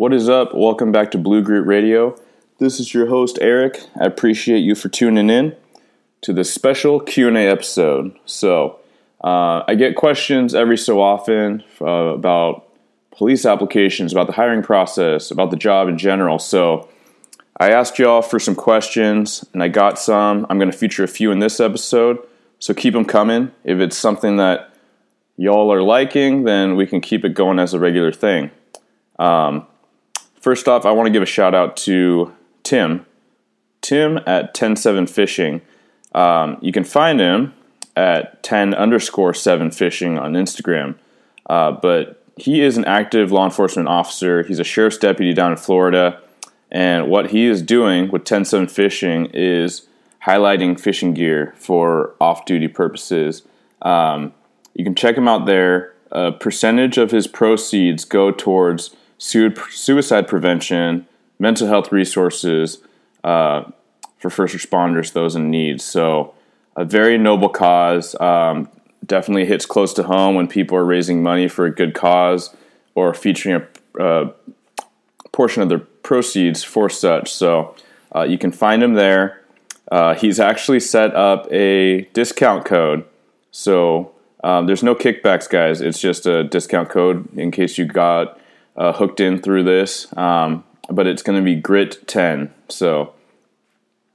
What is up? Welcome back to Blue Grit Radio. This is your host Eric. I appreciate you for tuning in to this special Q&A episode. So, uh, I get questions every so often uh, about police applications, about the hiring process, about the job in general. So, I asked y'all for some questions and I got some. I'm going to feature a few in this episode. So, keep them coming. If it's something that y'all are liking, then we can keep it going as a regular thing. Um, first off, I want to give a shout out to Tim. Tim at 107 Fishing. Um, you can find him at 10 underscore 7 Fishing on Instagram. Uh, but he is an active law enforcement officer. He's a sheriff's deputy down in Florida. And what he is doing with 107 Fishing is highlighting fishing gear for off duty purposes. Um, you can check him out there. A percentage of his proceeds go towards suicide prevention, mental health resources uh, for first responders, those in need. So, a very noble cause. Um, definitely hits close to home when people are raising money for a good cause or featuring a uh, portion of their proceeds for such. So, uh, you can find him there. Uh, he's actually set up a discount code. So, um, there's no kickbacks, guys. It's just a discount code in case you got uh, hooked in through this. Um, but it's going to be Grit 10. So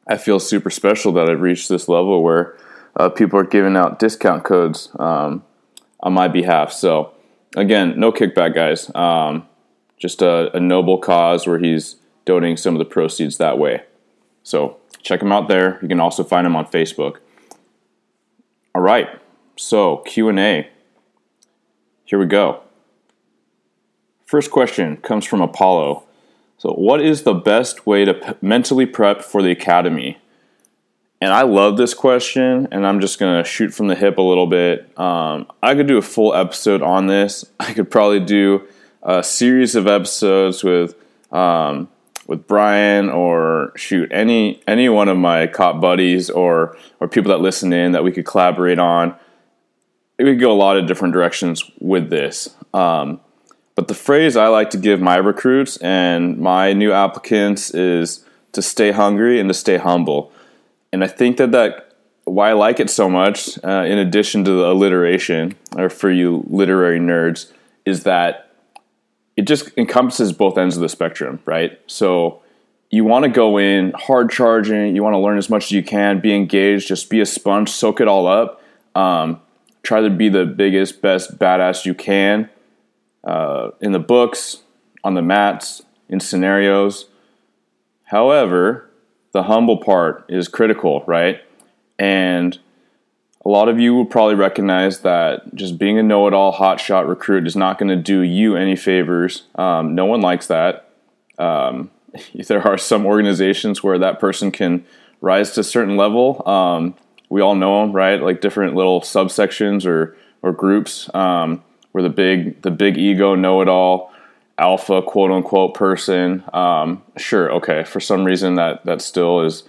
I feel super special that I've reached this level where uh, people are giving out discount codes um, on my behalf. So again, no kickback, guys. Um, just a, a noble cause where he's donating some of the proceeds that way. So check him out there. You can also find him on Facebook. All right. So Q&A. Here we go. First question comes from Apollo. So, what is the best way to p- mentally prep for the academy? And I love this question, and I'm just to shoot from the hip a little bit. Um, I could do a full episode on this. I could probably do a series of episodes with um, with Brian or shoot any any one of my cop buddies or or people that listen in that we could collaborate on. We could go a lot of different directions with this. Um, but the phrase I like to give my recruits and my new applicants is to stay hungry and to stay humble. And I think that that why I like it so much, uh, in addition to the alliteration, or for you literary nerds, is that it just encompasses both ends of the spectrum, right? So you want to go in hard charging, you want to learn as much as you can, be engaged, just be a sponge, soak it all up. Um, try to be the biggest, best badass you can uh, in the books, on the mats, in scenarios. However, the humble part is critical, right? And a lot of you will probably recognize that just being a know it all hotshot recruit is not going to do you any favors. Um, no one likes that. Um, there are some organizations where that person can rise to a certain level. Um, we all know them, right? Like different little subsections or or groups. Um, where the big the big ego know it all alpha quote unquote person. Um, sure okay. For some reason that that still is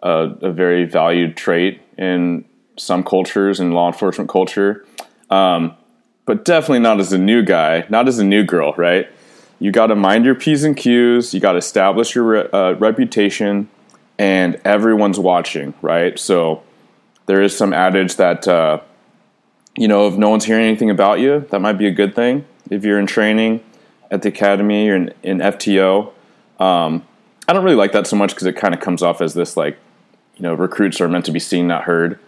a, a, very valued trait in some cultures and law enforcement culture. Um, but definitely not as a new guy not as a new girl right? You got to mind your p's and q's you got to establish your re- uh, reputation and everyone's watching right? So there is some adage that uh, you know, if no one's hearing anything about you, that might be a good thing. If you're in training at the academy or in, in FTO, um, I don't really like that so much because it kind of comes off as this like, you know, recruits are meant to be seen, not heard.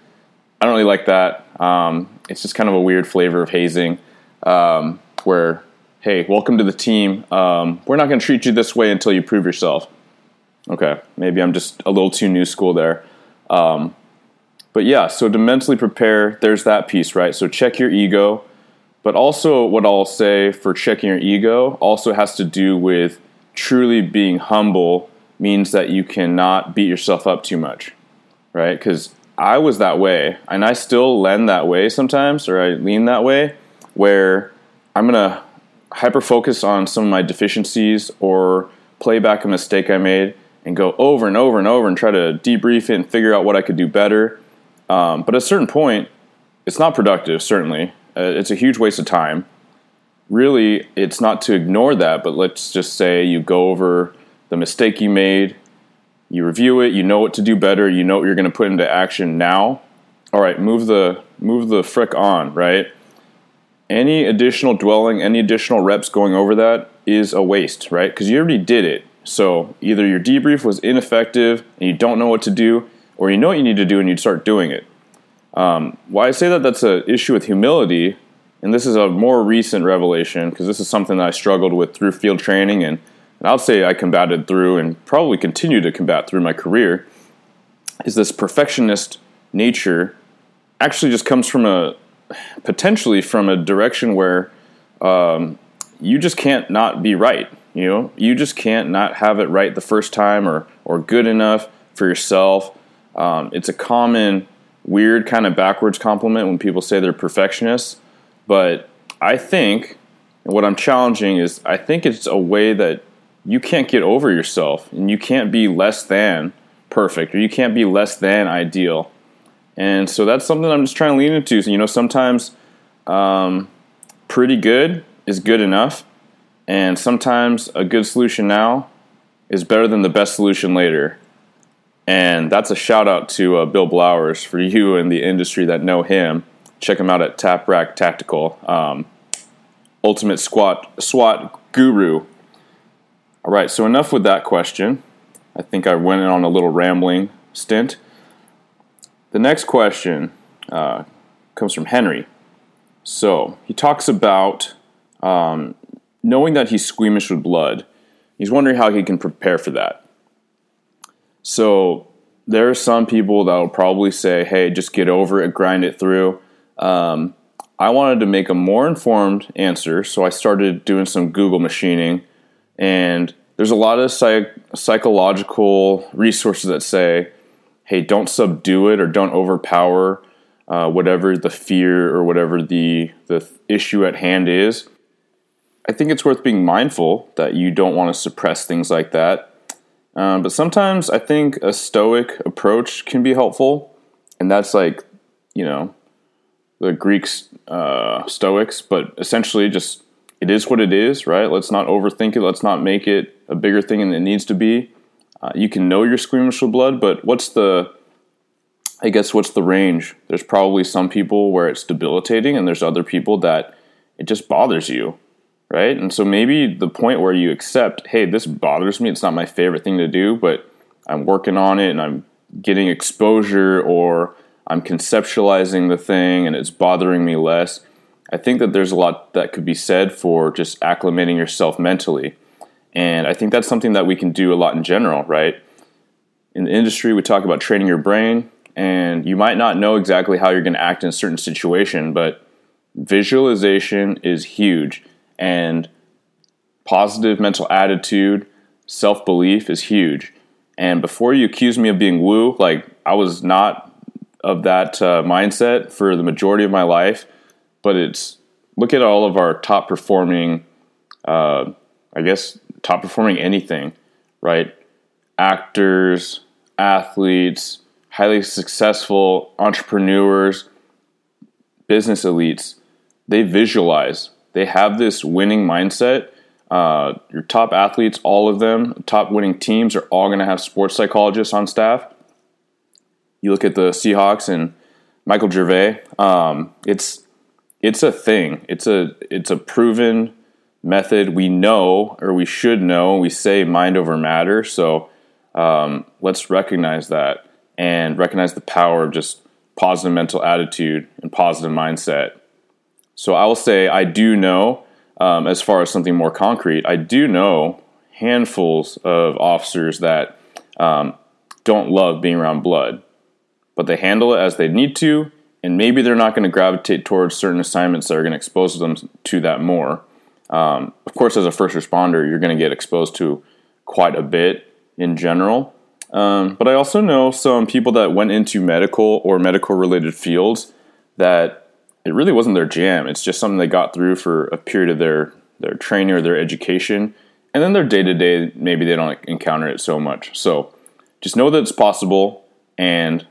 I don't really like that. Um, it's just kind of a weird flavor of hazing um, where, hey, welcome to the team. Um, we're not going to treat you this way until you prove yourself. Okay, maybe I'm just a little too new school there. Um, but yeah, so to mentally prepare, there's that piece, right? So check your ego. But also, what I'll say for checking your ego also has to do with truly being humble, means that you cannot beat yourself up too much, right? Because I was that way, and I still lend that way sometimes, or I lean that way, where I'm gonna hyper focus on some of my deficiencies or play back a mistake I made and go over and over and over and try to debrief it and figure out what I could do better um, but at a certain point, it's not productive, certainly. Uh, it's a huge waste of time. really, it's not to ignore that, but let's just say you go over the mistake you made, you review it, you know what to do better, you know what you're going to put into action now. All right, move the move the frick on, right? Any additional dwelling, any additional reps going over that is a waste, right? Because you already did it. So either your debrief was ineffective and you don't know what to do, or you know what you need to do and you start doing it. Um, why I say that that's an issue with humility, and this is a more recent revelation because this is something that I struggled with through field training and, and I'll say I combated through and probably continue to combat through my career, is this perfectionist nature actually just comes from a potentially from a direction where um, you just can't not be right. You know, you just can't not have it right the first time or or good enough for yourself. Um, it's a common weird kind of backwards compliment when people say they're perfectionists, but I think what I'm challenging is I think it's a way that you can't get over yourself and you can't be less than perfect or you can't be less than ideal. And so that's something I'm just trying to lean into. So, you know, sometimes um, pretty good is good enough, and sometimes a good solution now is better than the best solution later. And that's a shout out to uh, Bill Blowers for you in the industry that know him. Check him out at Tap Rack Tactical, um, Ultimate Squat SWAT Guru. All right, so enough with that question. I think I went on a little rambling stint. The next question uh, comes from Henry. So he talks about um, knowing that he's squeamish with blood. He's wondering how he can prepare for that. So there are some people that will probably say, hey, just get over it, grind it through. Um, I wanted to make a more informed answer, so I started doing some Google machining. And there's a lot of psych- psychological resources that say, hey, don't subdue it or don't overpower uh, whatever the fear or whatever the, the issue at hand is. I think it's worth being mindful that you don't want to suppress things like that um, but sometimes I think a stoic approach can be helpful, and that's like, you know, the Greeks uh, Stoics, but essentially just it is what it is, right? Let's not overthink it. Let's not make it a bigger thing than it needs to be. Uh, you can know you're squeamish with blood, but what's the I guess what's the range? There's probably some people where it's debilitating, and there's other people that it just bothers you right? And so maybe the point where you accept, hey, this bothers me, it's not my favorite thing to do, but I'm working on it and I'm getting exposure or I'm conceptualizing the thing and it's bothering me less. I think that there's a lot that could be said for just acclimating yourself mentally. And I think that's something that we can do a lot in general, right? In the industry, we talk about training your brain, and you might not know exactly how you're going to act in a certain situation, but visualization is huge and positive mental attitude, self belief is huge. And before you accuse me of being woo, like I was not of that uh, mindset for the majority of my life, but it's look at all of our top performing, uh, I guess, top performing anything, right? Actors, athletes, highly successful entrepreneurs, business elites, they visualize they have this winning mindset. Uh, your top athletes, all of them, top winning teams, are all going to have sports psychologists on staff. You look at the Seahawks and Michael Gervais. Um, it's it's a thing. It's a it's a proven method. We know, or we should know. We say mind over matter. So um, let's recognize that and recognize the power of just positive mental attitude and positive mindset so I will say I do know, um, as far as something more concrete, I do know handfuls of officers that um, don't love being around blood, but they handle it as they need to, and maybe they're not going to gravitate towards certain assignments that are going to expose them to that more. Um, of course, as a first responder, you're going to get exposed to quite a bit in general. Um, but I also know some people that went into medical or medical related fields that it really wasn't their jam. It's just something they got through for a period of their their training or their education, and then their day to day maybe they don't encounter it so much. So just know that it's possible, and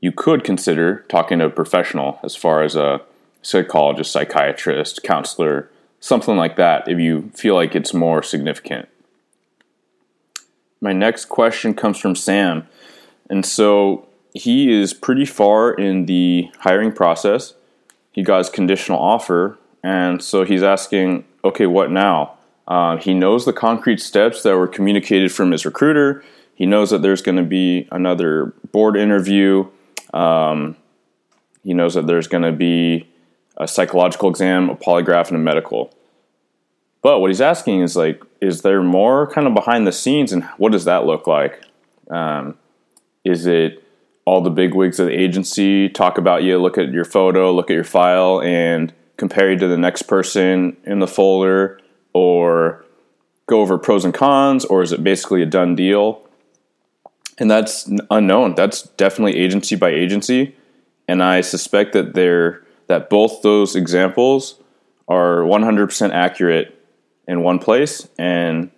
you could consider talking to a professional as far as a psychologist, psychiatrist, counselor, something like that if you feel like it's more significant. My next question comes from Sam. And so he is pretty far in the hiring process. He got his conditional offer. And so he's asking, okay, what now? Uh, he knows the concrete steps that were communicated from his recruiter. He knows that there's going to be another board interview. Um, he knows that there's going to be a psychological exam, a polygraph, and a medical. But what he's asking is like, is there more kind of behind the scenes, and what does that look like? Um, is it all the big wigs of the agency talk about you, look at your photo, look at your file, and compare you to the next person in the folder, or go over pros and cons, or is it basically a done deal? And that's unknown. That's definitely agency by agency, and I suspect that they're that both those examples are 100% accurate in one place and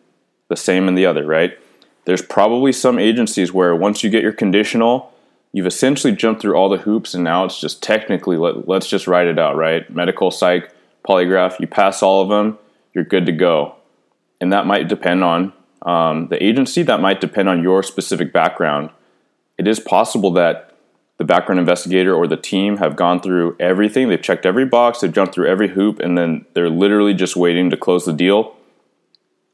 the same in the other, right? There's probably some agencies where once you get your conditional, you've essentially jumped through all the hoops and now it's just technically let, let's just write it out, right? Medical, psych, polygraph, you pass all of them, you're good to go. And that might depend on um, the agency, that might depend on your specific background. It is possible that the background investigator or the team have gone through everything. They've checked every box, they've jumped through every hoop, and then they're literally just waiting to close the deal.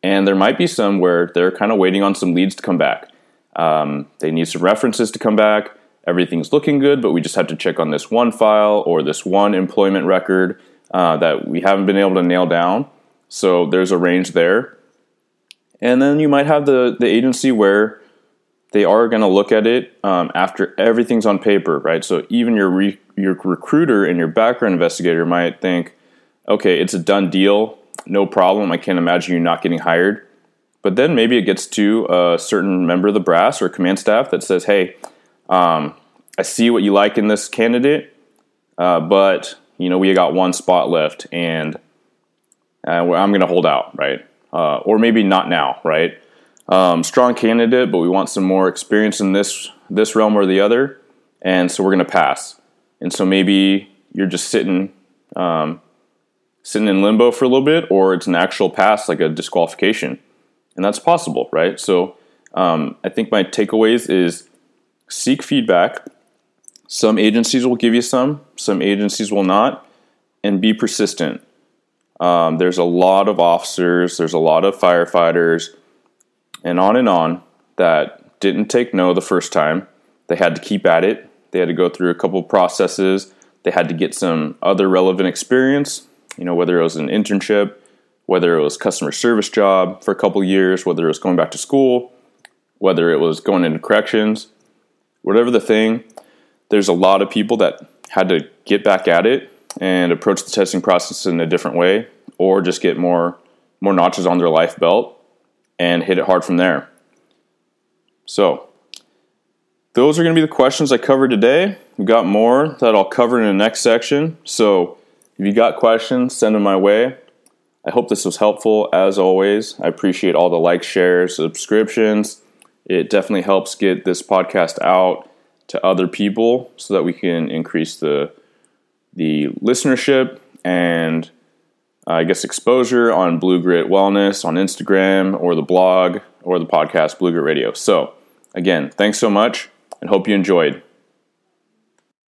And there might be some where they're kind of waiting on some leads to come back. Um, they need some references to come back. Everything's looking good, but we just have to check on this one file or this one employment record uh, that we haven't been able to nail down. So there's a range there. And then you might have the, the agency where they are going to look at it um, after everything's on paper, right? So even your re- your recruiter and your background investigator might think, okay, it's a done deal, no problem. I can't imagine you not getting hired. But then maybe it gets to a certain member of the brass or command staff that says, hey, um, I see what you like in this candidate, uh, but you know we got one spot left, and uh, I'm going to hold out, right? Uh, or maybe not now, right? um, strong candidate, but we want some more experience in this this realm or the other, and so we're going to pass. And so maybe you're just sitting um, sitting in limbo for a little bit, or it's an actual pass, like a disqualification, and that's possible, right? So um, I think my takeaways is seek feedback. Some agencies will give you some, some agencies will not, and be persistent. Um, there's a lot of officers, there's a lot of firefighters and on and on that didn't take no the first time. They had to keep at it. They had to go through a couple processes. They had to get some other relevant experience, you know, whether it was an internship, whether it was customer service job for a couple years, whether it was going back to school, whether it was going into corrections, whatever the thing, there's a lot of people that had to get back at it and approach the testing process in a different way or just get more more notches on their life belt and hit it hard from there. So, those are going to be the questions I covered today. We've got more that I'll cover in the next section. So, if you got questions, send them my way. I hope this was helpful. As always, I appreciate all the likes, shares, subscriptions. It definitely helps get this podcast out to other people so that we can increase the the listenership and uh, I guess, exposure on Blue Grit Wellness on Instagram or the blog or the podcast Blue Grit Radio. So, again, thanks so much and hope you enjoyed.